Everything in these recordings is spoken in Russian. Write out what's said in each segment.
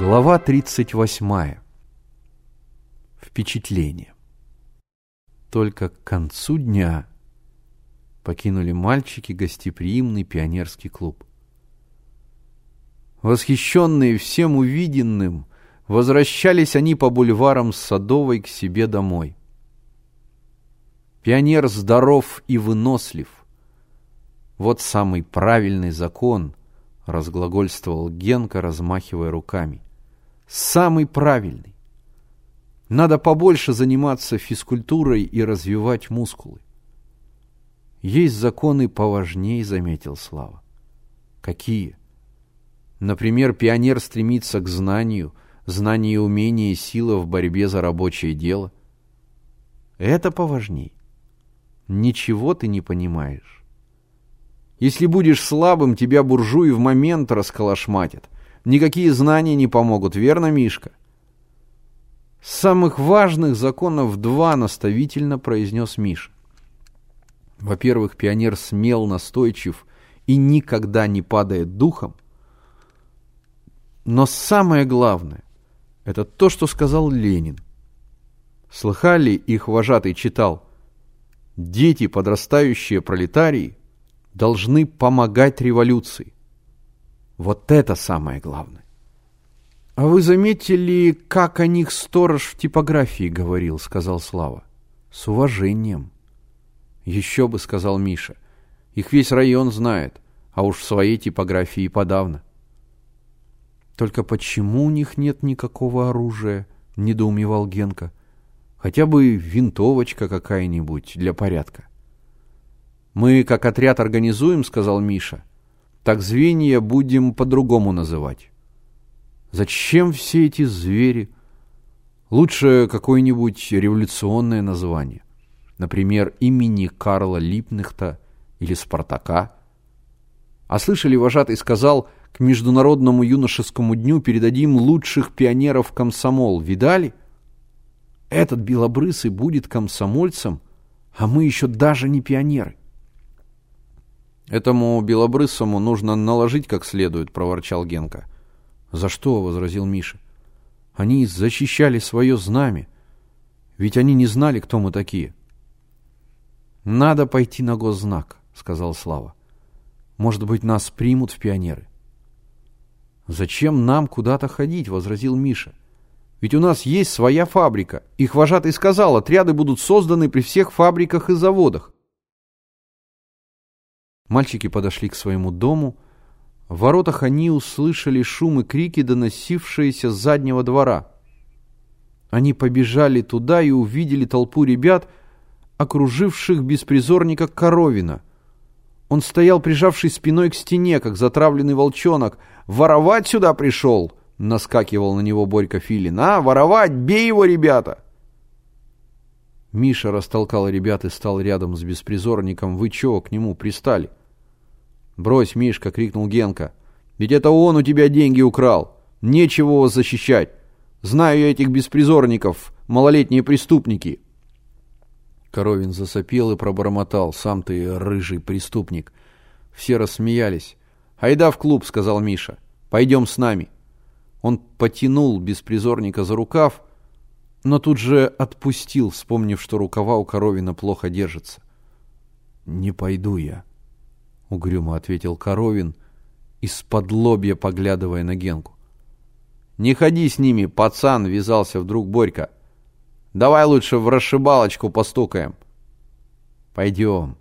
Глава 38. Впечатление. Только к концу дня покинули мальчики гостеприимный пионерский клуб. Восхищенные всем увиденным, возвращались они по бульварам Садовой к себе домой. Пионер здоров и вынослив. Вот самый правильный закон, разглагольствовал Генка, размахивая руками. Самый правильный. Надо побольше заниматься физкультурой и развивать мускулы. Есть законы поважней, заметил Слава. Какие? Например, пионер стремится к знанию, знание умение и сила в борьбе за рабочее дело. Это поважней. Ничего ты не понимаешь. Если будешь слабым, тебя буржуи в момент расколошматят. Никакие знания не помогут, верно, Мишка? Самых важных законов два наставительно произнес Миша. Во-первых, пионер смел, настойчив и никогда не падает духом. Но самое главное – это то, что сказал Ленин. Слыхали, их вожатый читал «Дети, подрастающие пролетарии, должны помогать революции». Вот это самое главное. «А вы заметили, как о них сторож в типографии говорил?» – сказал Слава. «С уважением». «Еще бы», — сказал Миша. «Их весь район знает, а уж в своей типографии подавно». «Только почему у них нет никакого оружия?» — недоумевал Генка. «Хотя бы винтовочка какая-нибудь для порядка». «Мы как отряд организуем», — сказал Миша. «Так звенья будем по-другому называть». «Зачем все эти звери?» «Лучше какое-нибудь революционное название» например, имени Карла Липнехта или Спартака. А слышали, вожатый сказал, к Международному юношескому дню передадим лучших пионеров комсомол. Видали? Этот белобрысый будет комсомольцем, а мы еще даже не пионеры. Этому белобрысому нужно наложить как следует, проворчал Генка. За что? возразил Миша. Они защищали свое знамя. Ведь они не знали, кто мы такие. «Надо пойти на госзнак», — сказал Слава. «Может быть, нас примут в пионеры». «Зачем нам куда-то ходить?» — возразил Миша. «Ведь у нас есть своя фабрика. Их вожатый сказал, отряды будут созданы при всех фабриках и заводах». Мальчики подошли к своему дому. В воротах они услышали шум и крики, доносившиеся с заднего двора. Они побежали туда и увидели толпу ребят — окруживших беспризорника Коровина. Он стоял, прижавший спиной к стене, как затравленный волчонок. «Воровать сюда пришел!» — наскакивал на него Борька Филин. «А, воровать! Бей его, ребята!» Миша растолкал ребят и стал рядом с беспризорником. «Вы чего к нему пристали?» «Брось, Мишка!» — крикнул Генка. «Ведь это он у тебя деньги украл! Нечего вас защищать! Знаю я этих беспризорников, малолетние преступники!» Коровин засопел и пробормотал. «Сам ты рыжий преступник». Все рассмеялись. «Айда в клуб», — сказал Миша. «Пойдем с нами». Он потянул беспризорника за рукав, но тут же отпустил, вспомнив, что рукава у Коровина плохо держатся. «Не пойду я», — угрюмо ответил Коровин, из-под лобья поглядывая на Генку. «Не ходи с ними, пацан!» — вязался вдруг Борька. Давай лучше в расшибалочку постукаем. Пойдем.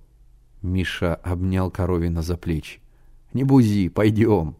Миша обнял Коровина за плечи. Не бузи, пойдем.